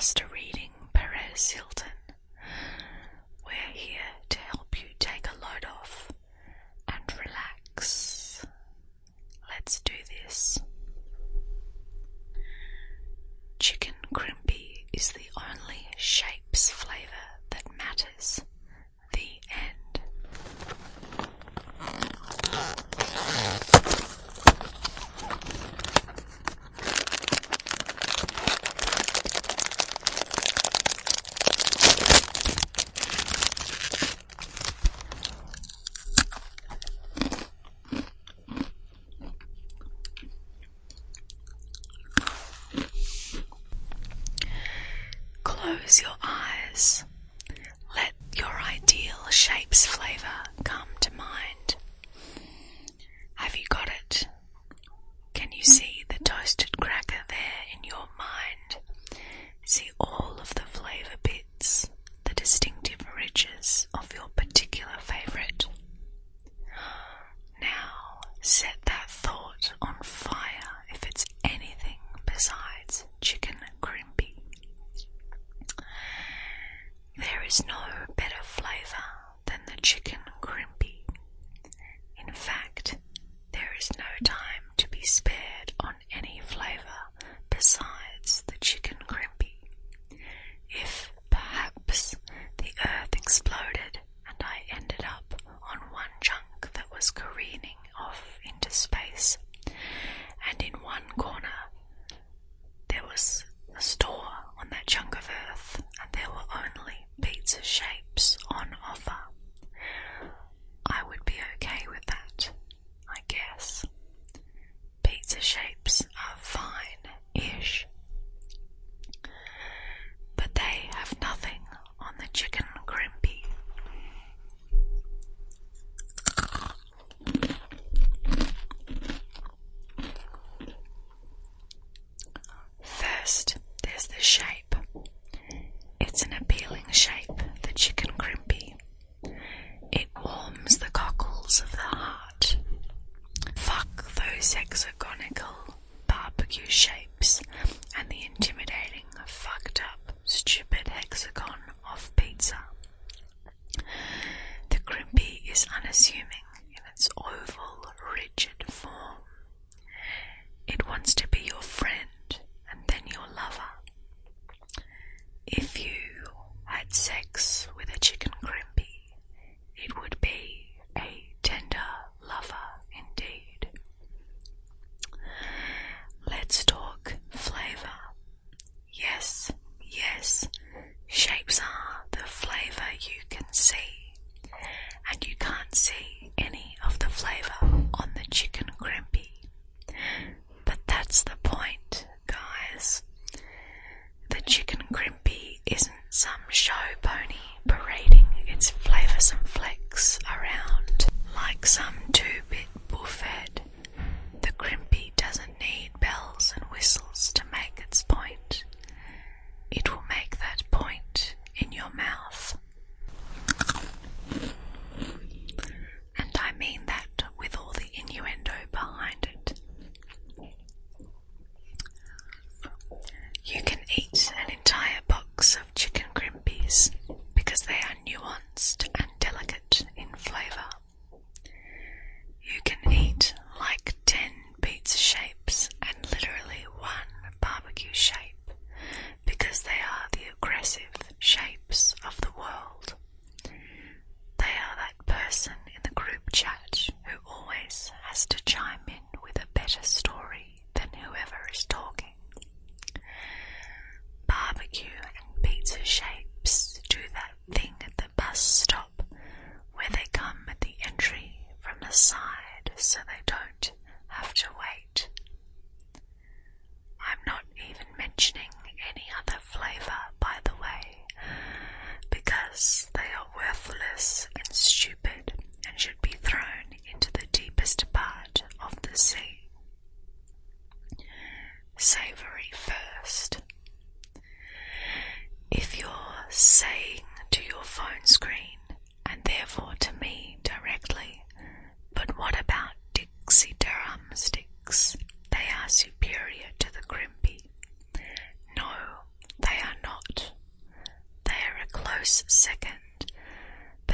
master reading Perez Hilton. We're here come. shape. It's an appealing shape, the chicken crimpy. It warms the cockles of the heart. Fuck those hexagonical barbecue shapes and the intimidating, fucked up, stupid hexagon of pizza. The crimpy is unassuming in its oval, rigid form.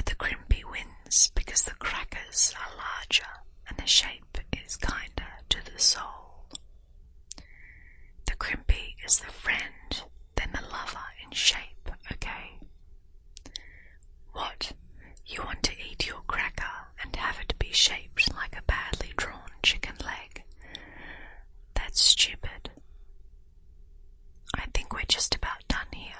the crimpy wins because the crackers are larger and the shape is kinder to the soul. The crimpy is the friend, then the lover in shape, okay? What? You want to eat your cracker and have it be shaped like a badly drawn chicken leg? That's stupid. I think we're just about done here.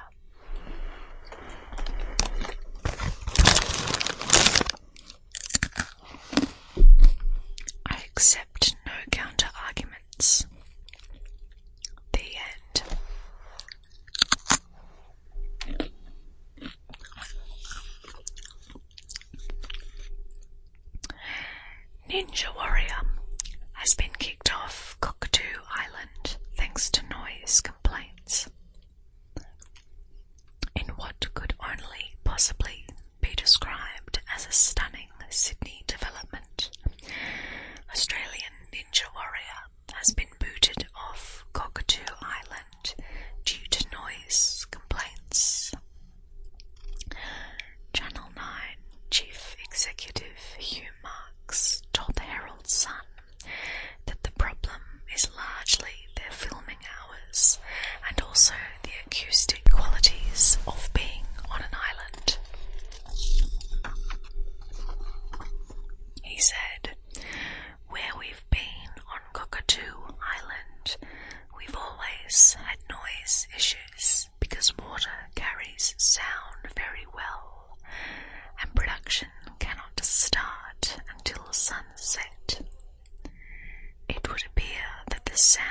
Yes.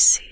see.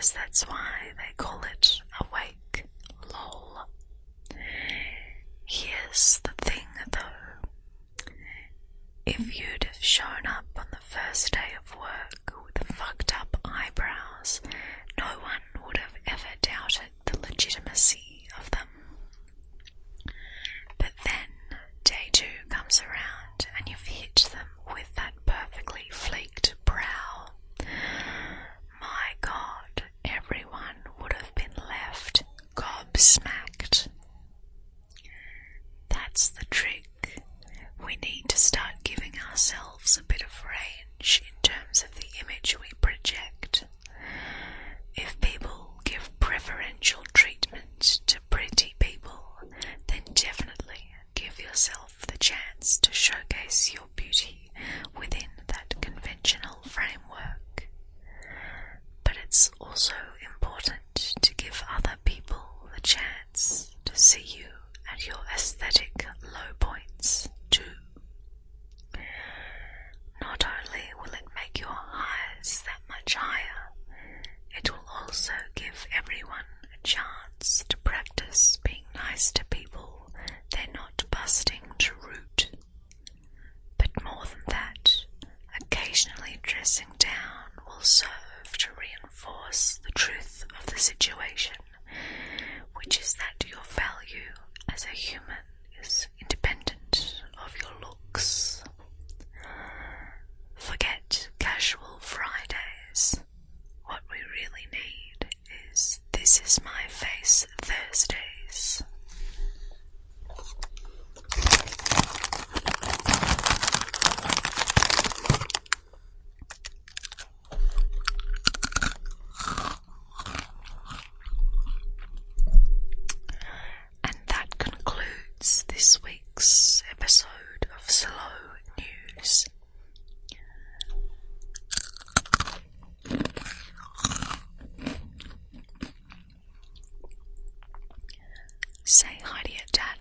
guess that's why they call it awake lol. Here's the thing though. If you'd have shown up on the first day of work with fucked up eyebrows Heidi and Jack